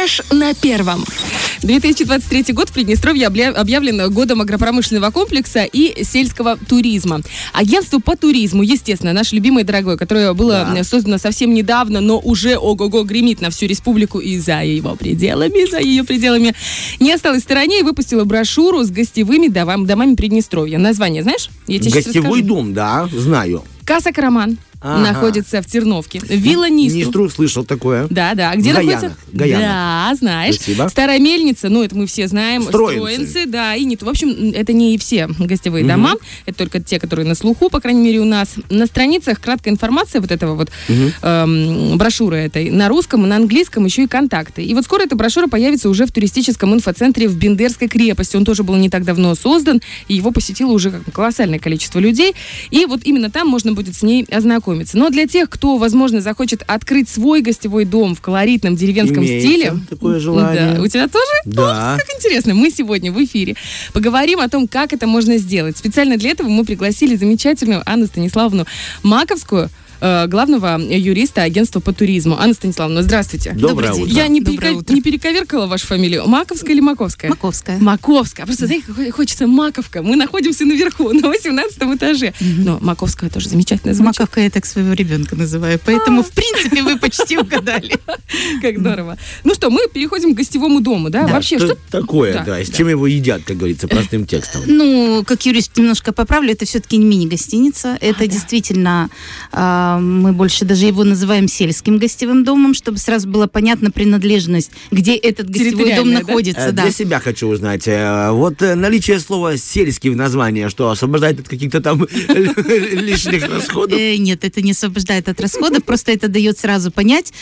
Фреш на первом. 2023 год в Приднестровье объявлен годом агропромышленного комплекса и сельского туризма. Агентство по туризму, естественно, наше любимое и дорогое, которое было да. создано совсем недавно, но уже ого-го гремит на всю республику и за его пределами, за ее пределами, не осталось в стороне и выпустила брошюру с гостевыми домами Приднестровья. Название знаешь? Я тебе Гостевой дом, да, знаю. Каса Караман ага. находится в Терновке. Вилла Нистру. Нистру слышал такое. Да, да. Где Гаяна. находится? Гаяна. Да, знаешь. Спасибо. Старая мельница, ну это мы все знаем. Строенцы. Строенцы, да. И не В общем, это не все гостевые угу. дома. Это только те, которые на слуху, по крайней мере, у нас. На страницах краткая информация вот этого вот угу. эм, брошюры этой. На русском, на английском еще и контакты. И вот скоро эта брошюра появится уже в туристическом инфоцентре в Бендерской крепости. Он тоже был не так давно создан. И его посетило уже колоссальное количество людей. И вот именно там можно будет с ней ознакомиться. Но для тех, кто, возможно, захочет открыть свой гостевой дом в колоритном деревенском Имеется стиле. такое желание. Да. У тебя тоже? Да. О, как интересно. Мы сегодня в эфире поговорим о том, как это можно сделать. Специально для этого мы пригласили замечательную Анну Станиславовну Маковскую, Э, главного юриста агентства по туризму. Анна Станиславовна, здравствуйте. Доброе утро. Я не, перека... утро. не перековеркала вашу фамилию. Маковская или Маковская? Маковская. Маковская. Просто, знаете, хочется Маковка. Мы находимся наверху, на 18 этаже. Но Маковская тоже замечательная звучит. Маковка я так своего ребенка называю. Поэтому, в принципе, вы почти угадали. Как здорово. Ну что, мы переходим к гостевому дому, да? Вообще, что такое, да? С чем его едят, как говорится, простым текстом? Ну, как юрист немножко поправлю, это все-таки не мини-гостиница. Это действительно а, мы больше даже его называем сельским гостевым домом, чтобы сразу было понятно принадлежность, где этот гостевой дом находится. Э, да. Для себя хочу узнать. Э, вот э, наличие слова «сельский» в названии, что освобождает от каких-то там лишних расходов? Нет, это не освобождает от расходов, просто это дает сразу понять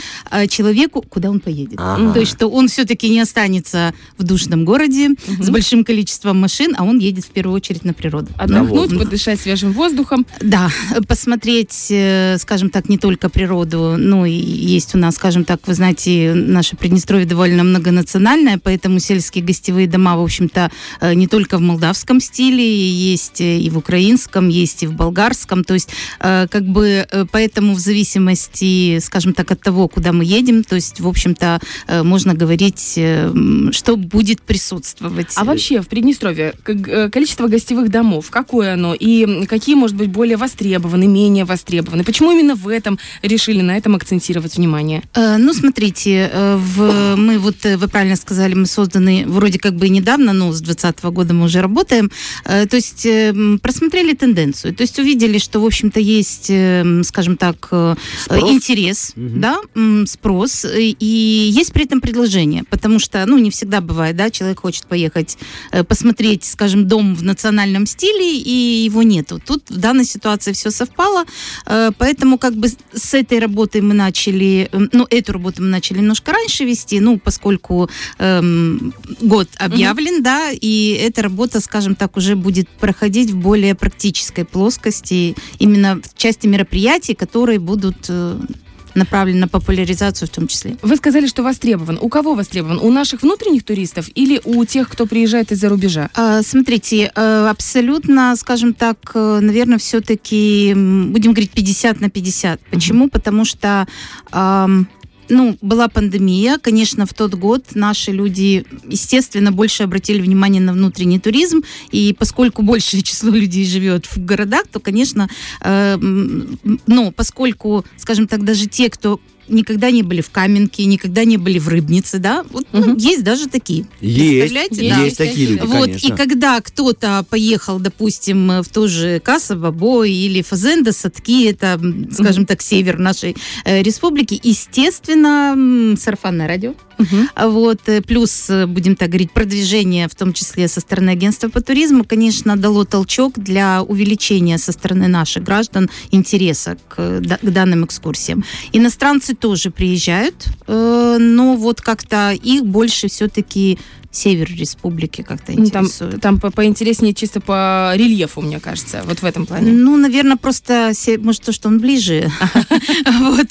человеку, куда он поедет. То есть, что он все-таки не останется в душном городе с большим количеством машин, а он едет в первую очередь на природу. Отдохнуть, подышать свежим воздухом. Да, посмотреть скажем так, не только природу, но и есть у нас, скажем так, вы знаете, наше Приднестровье довольно многонациональное, поэтому сельские гостевые дома, в общем-то, э, не только в молдавском стиле, есть и в украинском, есть и в болгарском, то есть э, как бы э, поэтому в зависимости, скажем так, от того, куда мы едем, то есть, в общем-то, можно говорить, что будет присутствовать. А вообще в Приднестровье количество гостевых домов, какое оно и какие, может быть, более востребованы, менее востребованы? Почему Почему именно в этом решили на этом акцентировать внимание? Э, ну, смотрите, э, в, мы вот, э, вы правильно сказали, мы созданы вроде как бы недавно, но с 2020 года мы уже работаем. Э, то есть э, просмотрели тенденцию, то есть увидели, что, в общем-то, есть, э, скажем так, спрос? интерес, угу. да, спрос, и есть при этом предложение, потому что, ну, не всегда бывает, да, человек хочет поехать э, посмотреть, скажем, дом в национальном стиле, и его нету. Тут в данной ситуации все совпало, э, поэтому Поэтому как бы с этой работой мы начали, эм, ну, эту работу мы начали немножко раньше вести, ну, поскольку эм, год объявлен, угу. да, и эта работа, скажем так, уже будет проходить в более практической плоскости, именно в части мероприятий, которые будут э, направлен на популяризацию в том числе. Вы сказали, что востребован. У кого востребован? У наших внутренних туристов или у тех, кто приезжает из-за рубежа? А, смотрите, э, абсолютно, скажем так, э, наверное, все-таки будем говорить 50 на 50. Почему? Mm-hmm. Потому что ну, была пандемия, конечно, в тот год наши люди, естественно, больше обратили внимание на внутренний туризм, и поскольку большее число людей живет в городах, то, конечно, э, ну, поскольку, скажем так, даже те, кто никогда не были в Каменке, никогда не были в Рыбнице, да? Вот угу. ну, есть даже такие. Есть, да? есть такие люди, Вот, конечно. и когда кто-то поехал, допустим, в ту же Касово, Бой или Фазенда, Садки, это, скажем так, север нашей э, республики, естественно, сарафанное радио, Угу. Вот, э, плюс, э, будем так говорить, продвижение, в том числе со стороны агентства по туризму, конечно, дало толчок для увеличения со стороны наших граждан интереса к, к данным экскурсиям. Иностранцы тоже приезжают, э, но вот как-то их больше все-таки север республики как-то интересует. Ну, там, там поинтереснее чисто по рельефу, мне кажется, вот в этом плане. Ну, наверное, просто, может, то, что он ближе. Вот,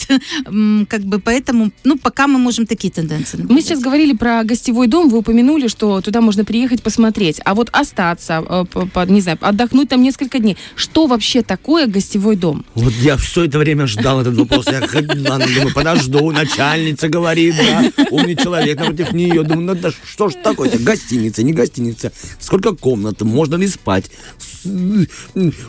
как бы поэтому, ну, пока мы можем такие тенденции Мы сейчас говорили про гостевой дом, вы упомянули, что туда можно приехать посмотреть, а вот остаться, э, не знаю, отдохнуть там несколько дней. Что вообще такое гостевой дом? Вот я все это время ждал этот вопрос. Я думаю, подожду, начальница говорит. да, умный человек напротив нее. Думаю, ну да что ж такое-то, гостиница, не гостиница. Сколько комнат, можно ли спать?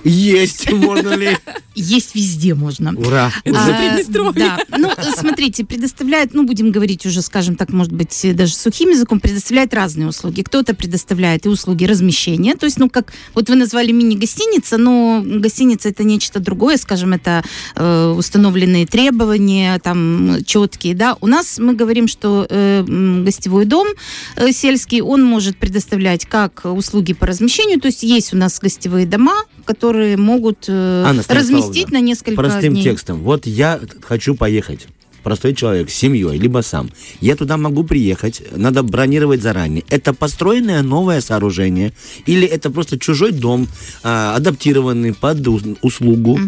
Есть, можно ли? Есть везде можно. Ура. Это А, же Приднестровье. Да. Ну, смотрите, предоставляет, ну, будем говорить уже, скажем так, может быть, даже сухим языком, предоставляет разные услуги. Кто-то предоставляет и услуги размещения, то есть, ну, как, вот вы назвали мини-гостиница, но гостиница это нечто другое, скажем, это э, установленные требования, там, четкие, да. У нас мы говорим, что э, гостевой дом э, сельский, он может предоставлять как услуги по размещению, то есть есть у нас гостевые дома, которые могут э, Анна разместить на несколько Простым дней. текстом. Вот я хочу поехать. Простой человек, с семьей, либо сам. Я туда могу приехать, надо бронировать заранее. Это построенное новое сооружение или это просто чужой дом, а, адаптированный под ус- услугу?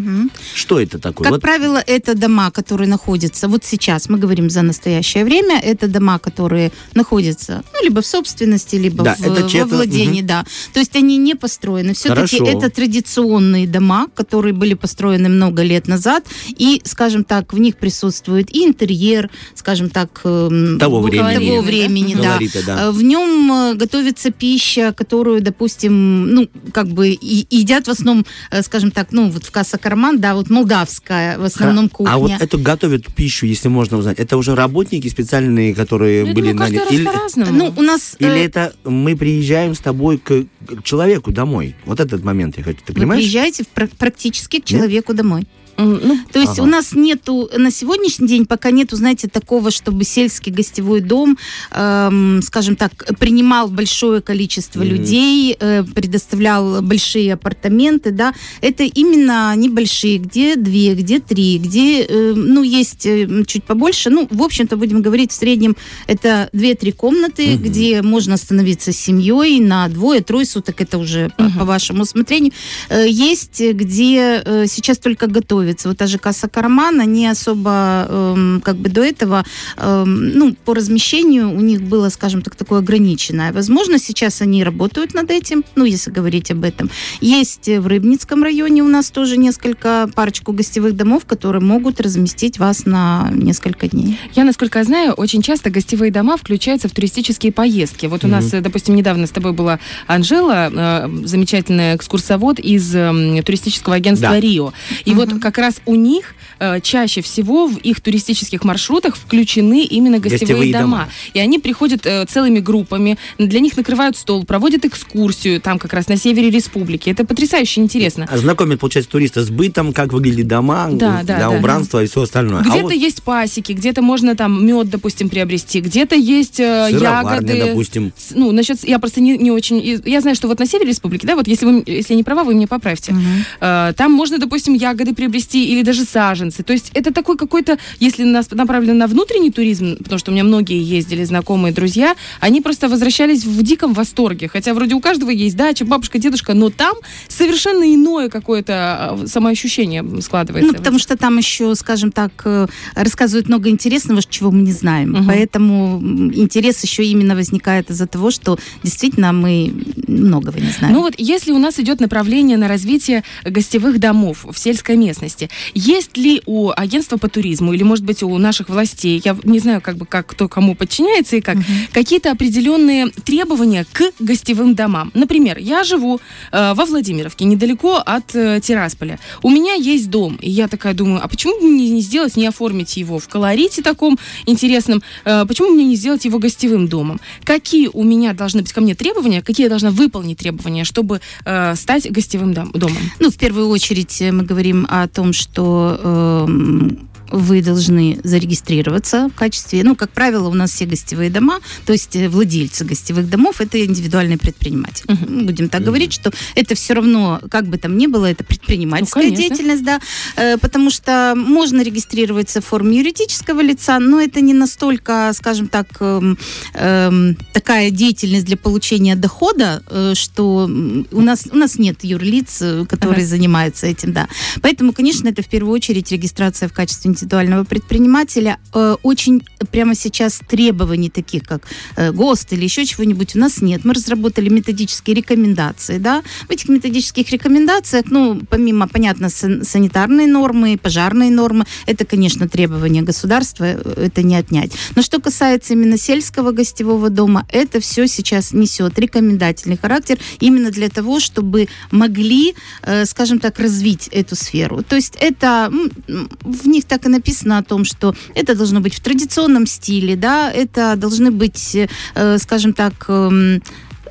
Что это такое? Как Вот правило, это дома, которые находятся, вот сейчас мы говорим за настоящее время, это дома, которые находятся ну, либо в собственности, либо Да, в, это во владении, да. То есть они не построены. Все-таки Хорошо. это традиционные дома, которые были построены много лет назад, и, скажем так, в них присутствует и интерьер, скажем так, эм, Того времени. того времени, да. Колорита, да. Э, В нем э, готовится пища, которую, допустим, ну, как бы и- едят в основном, э, скажем так, ну, вот в Касса Карман, да, вот молдавская в основном кухня. А вот эту готовят пищу, если можно узнать, это уже работники специальные, которые Ну, были наняты? Или. Ну, у нас... или э, это мы приезжаем с тобой к, человеку домой? Вот этот момент я хочу. Ты вы понимаешь? приезжаете в пра- практически к человеку домой. Ну, То есть Ага. у нас нету, на сегодняшний день пока нету, знаете, такого, чтобы сельский гостевой дом, эм, скажем так, принимал большое количество Мгм. людей, э, предоставлял большие апартаменты, да. Это именно небольшие, где две, где три, где, э, ну, есть э, чуть побольше. Ну, в общем-то, будем говорить, в среднем это две-три комнаты, Мгм. где можно остановиться с семьей на двое-трое суток, это уже по- Мгм. по вашему усмотрению. Э, Есть, где э, сейчас только готовится. Вот та же касса Карман, они особо, эм, как бы до этого, эм, ну, по размещению у них было, скажем так, такое ограниченное. Возможно, сейчас они работают над этим, ну, если говорить об этом. Есть э, в Рыбницком районе у нас тоже несколько, парочку гостевых домов, которые могут разместить вас на несколько дней. Я, насколько знаю, очень часто гостевые дома включаются в туристические поездки. Вот у Мгм. нас, э, допустим, недавно с тобой была Анжела, э, замечательная экскурсовод из эм, туристического агентства Да. Рио. И Мгм. вот как раз у них э, чаще всего в их туристических маршрутах включены именно гостевые, Гостевые дома. дома. И они приходят э, целыми группами, для них накрывают стол, проводят экскурсию там как раз на севере республики. Это потрясающе интересно. А Знакомят, получается, туриста с бытом, как выглядят дома, Да, да, для да. убранства и все остальное. А Где-то вот есть пасеки, где-то можно там мед, допустим, приобрести, где-то есть э, ягоды. допустим. С- Ну, насчет, я просто не, не очень, я знаю, что вот на севере республики, да, вот если вы, если я не права, вы мне поправьте. Э, Там можно, допустим, ягоды приобрести или даже саженцы. То есть это такой какой-то, если нас направлено на внутренний туризм, потому что у меня многие ездили, знакомые, друзья, они просто возвращались в диком восторге. Хотя вроде у каждого есть дача, бабушка, дедушка, но там совершенно иное какое-то э, самоощущение складывается. Ну, потому что там еще, скажем так, э, рассказывают много интересного, чего мы не знаем. Мгм. Поэтому интерес еще именно возникает из-за того, что действительно мы многого не знаем. Ну вот если у нас идет направление на развитие гостевых домов в сельской местности, есть ли у агентства по туризму или, может быть, у наших властей, я не знаю, как бы как кто кому подчиняется и как, какие-то определенные требования к гостевым домам? Например, я живу э, во Владимировке, недалеко от э, Тирасполя. У меня есть дом, и я такая думаю, а почему мне не сделать, не оформить его в колорите таком интересном, э, почему мне не сделать его гостевым домом? Какие у меня должны быть ко мне требования, какие я должна выполнить требования, чтобы э, стать гостевым дом- домом? Ну, в первую очередь э, мы говорим о том, что эм, вы должны зарегистрироваться в качестве, ну, как правило, у нас все гостевые дома, то есть э, владельцы гостевых домов, это индивидуальные предприниматели. Мгм. Будем так говорить, что это все равно, как бы там ни было, это предпринимательская Ну, конечно. деятельность, да, Э, потому что можно регистрироваться в форме юридического лица, но это не настолько, скажем так, эм, эм, такая деятельность для получения дохода, э, что у нас у нас нет юрлиц, э, которые Ага. занимаются этим, да. Поэтому, конечно, это в первую очередь регистрация в качестве индивидуального предпринимателя. Э, очень прямо сейчас требований таких, как э, ГОСТ или еще чего-нибудь у нас нет. Мы разработали методические рекомендации. Да? В этих методических рекомендациях, ну, помимо, понятно, санитарные нормы, пожарные нормы, это, конечно, требования государства, э, это не отнять. Но что касается именно сельского гостевого дома, это все сейчас несет рекомендательный характер именно для того, чтобы могли, э, скажем так, развить эту сферу. То есть это в них так и написано о том, что это должно быть в традиционном стиле, да, это должны быть, э, скажем так, эм,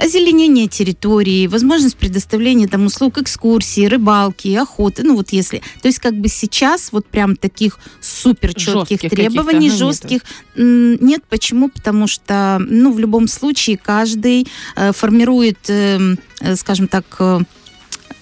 озеленение территории, возможность предоставления там услуг экскурсии, рыбалки, охоты, ну вот если, то есть как бы сейчас вот прям таких супер четких требований, ага, жестких нету. нет. Почему? Потому что, ну в любом случае каждый э, формирует, эм, э, скажем так, э,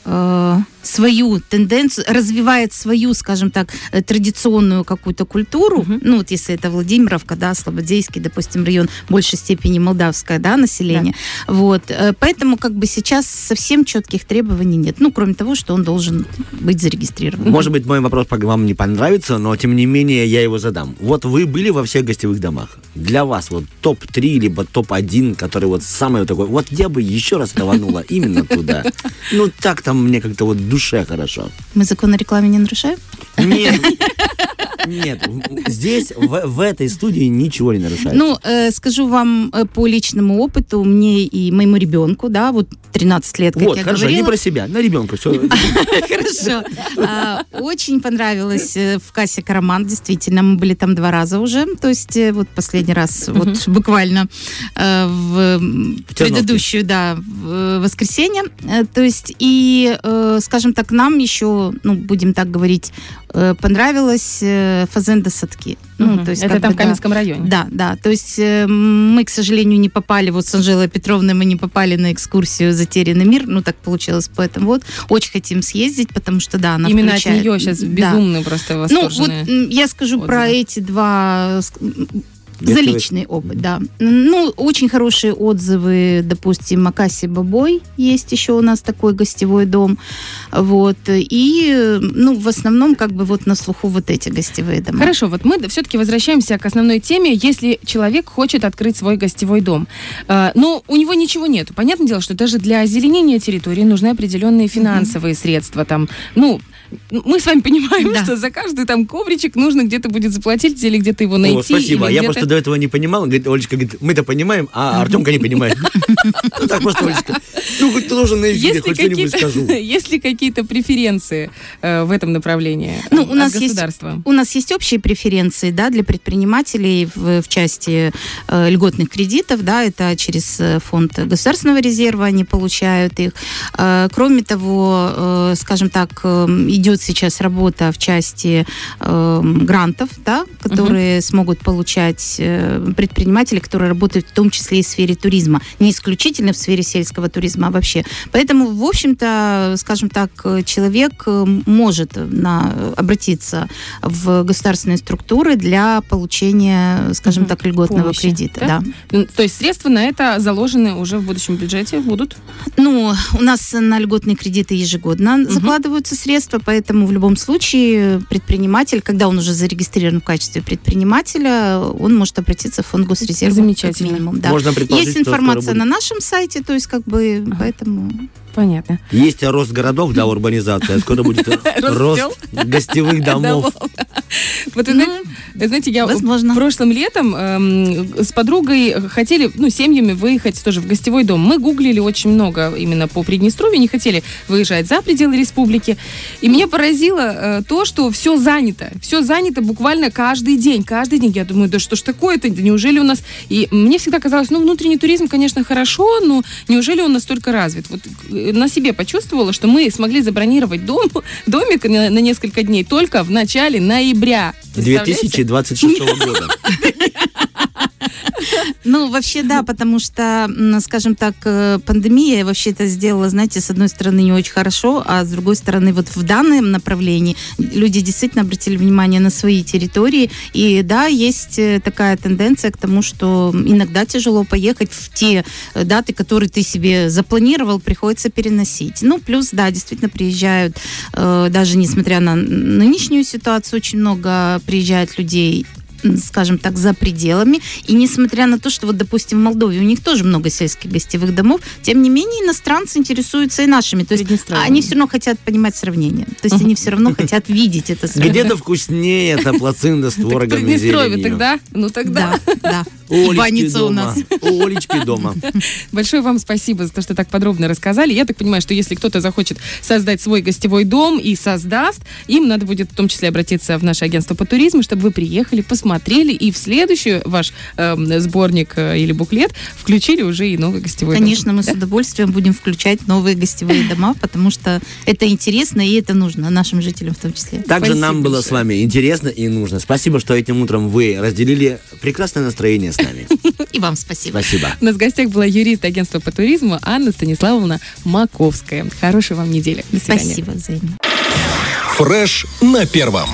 э, свою тенденцию, развивает свою, скажем так, э, традиционную какую-то культуру, угу. ну вот если это Владимировка, да, Слободейский, допустим, район в большей степени молдавское, да, население, да. вот, э, поэтому как бы сейчас совсем четких требований нет, ну кроме того, что он должен быть зарегистрирован. Может быть, мой вопрос вам не понравится, но тем не менее я его задам. Вот вы были во всех гостевых домах. Для вас вот топ-3 либо топ-1, который вот самый вот такой, вот я бы еще раз рванула именно туда. Ну так там мне как-то вот душе хорошо. Мы закон о рекламе не нарушаем? Нет. Нет, здесь, в, в этой студии ничего не нарушается. Ну, э, скажу вам э, по личному опыту, мне и моему ребенку, да, вот 13 лет, как вот, я хорошо, говорила. не про себя, на ребенка все. Хорошо. А, очень понравилось э, в кассе Караман, действительно, мы были там два раза уже, то есть э, вот последний раз, вот буквально в предыдущую, да, воскресенье, то есть и, скажем так, нам еще, ну, будем так говорить, понравилось фазенда садки. Ну, угу. то есть, Это там бы, в Каменском да, районе? Да, да. То есть э, мы, к сожалению, не попали, вот с Анжелой Петровной мы не попали на экскурсию «Затерянный мир», ну так получилось, поэтому вот очень хотим съездить, потому что, да, она Именно включает... от нее сейчас безумные да. просто восторженные Ну, вот я скажу отзывы. про эти два за личный опыт, да. Ну, очень хорошие отзывы, допустим, Макаси Бабой есть еще у нас такой гостевой дом, вот, и, ну, в основном, как бы вот на слуху вот эти гостевые дома. Хорошо, вот мы все-таки возвращаемся к основной теме, если человек хочет открыть свой гостевой дом, э, но у него ничего нет. Понятное дело, что даже для озеленения территории нужны определенные финансовые mm-hmm. средства, там, ну, мы с вами понимаем, да. что за каждый там ковричек нужно где-то будет заплатить или где-то его найти. О, спасибо. Я просто до этого не понимал. Говорит, Олечка говорит, мы-то понимаем, а Артемка не понимает. Ну так просто, Олечка. Ну, хоть тоже на эфире хоть что-нибудь скажу. Есть ли какие-то преференции э, в этом направлении ну, у нас Есть, у нас есть общие преференции, да, для предпринимателей в, части э, льготных кредитов, да, это через э, фонд государственного резерва они получают их. Э, кроме того, э, скажем так, э, идет сейчас работа в части э, грантов, да, которые угу. смогут получать э, предприниматели, которые работают в том числе и в сфере туризма. Не исключительно в сфере сельского туризма, а вообще. Поэтому, в общем-то, скажем так, человек э, может на, обратиться в государственные структуры для получения, скажем угу. так, льготного Помощи, кредита. Да? Да. То есть средства на это заложены уже в будущем бюджете будут? Ну, у нас на льготные кредиты ежегодно угу. закладываются средства, поэтому в любом случае предприниматель, когда он уже зарегистрирован в качестве предпринимателя, он может обратиться в фонд госрезерва. Замечательно. Как минимум, да. Можно Есть информация на нашем сайте, то есть как бы ага. поэтому... Понятно. Есть рост городов, да, урбанизация. А скоро будет рост гостевых домов. Вот, ну, знаете, я прошлым летом эм, с подругой хотели, ну, семьями выехать тоже в гостевой дом. Мы гуглили очень много именно по Приднестровью, не хотели выезжать за пределы республики. И меня поразило э, то, что все занято. Все занято буквально каждый день. Каждый день. Я думаю, да что ж такое-то? Неужели у нас... И мне всегда казалось, ну, внутренний туризм, конечно, хорошо, но неужели он настолько развит? Вот э, на себе почувствовала, что мы смогли забронировать дом, домик на, на несколько дней только в начале ноября. 2026 года. Ну, вообще, да, потому что, скажем так, э, пандемия вообще это сделала, знаете, с одной стороны не очень хорошо, а с другой стороны вот в данном направлении люди действительно обратили внимание на свои территории. И да, есть э, такая тенденция к тому, что иногда тяжело поехать в те э, даты, которые ты себе запланировал, приходится переносить. Ну, плюс, да, действительно приезжают, даже несмотря на нынешнюю ситуацию, очень много приезжает людей скажем так, за пределами. И несмотря на то, что вот, допустим, в Молдове у них тоже много сельских гостевых домов, тем не менее иностранцы интересуются и нашими. То есть они все равно хотят понимать сравнение. То есть они все равно хотят видеть это сравнение. Где-то вкуснее эта плацинда с творогом и Приднестровье зеленью. тогда? Ну тогда. Да, да. У И Олечки банница у дома. нас. У Олечки дома. Большое вам спасибо за то, что так подробно рассказали. Я так понимаю, что если кто-то захочет создать свой гостевой дом и создаст, им надо будет в том числе обратиться в наше агентство по туризму, чтобы вы приехали, посмотрели и в следующий ваш эм, сборник э, или буклет включили уже и новый гостевой дом. Конечно, мы с удовольствием будем включать новые гостевые дома, потому что это интересно и это нужно нашим жителям в том числе. Также Спасибо нам было большое. с вами интересно и нужно. Спасибо, что этим утром вы разделили прекрасное настроение с нами. И вам спасибо. Спасибо. У нас в гостях была юрист агентства по туризму Анна Станиславовна Маковская. Хорошей вам недели. До свидания. Спасибо взаимно. Фреш на первом.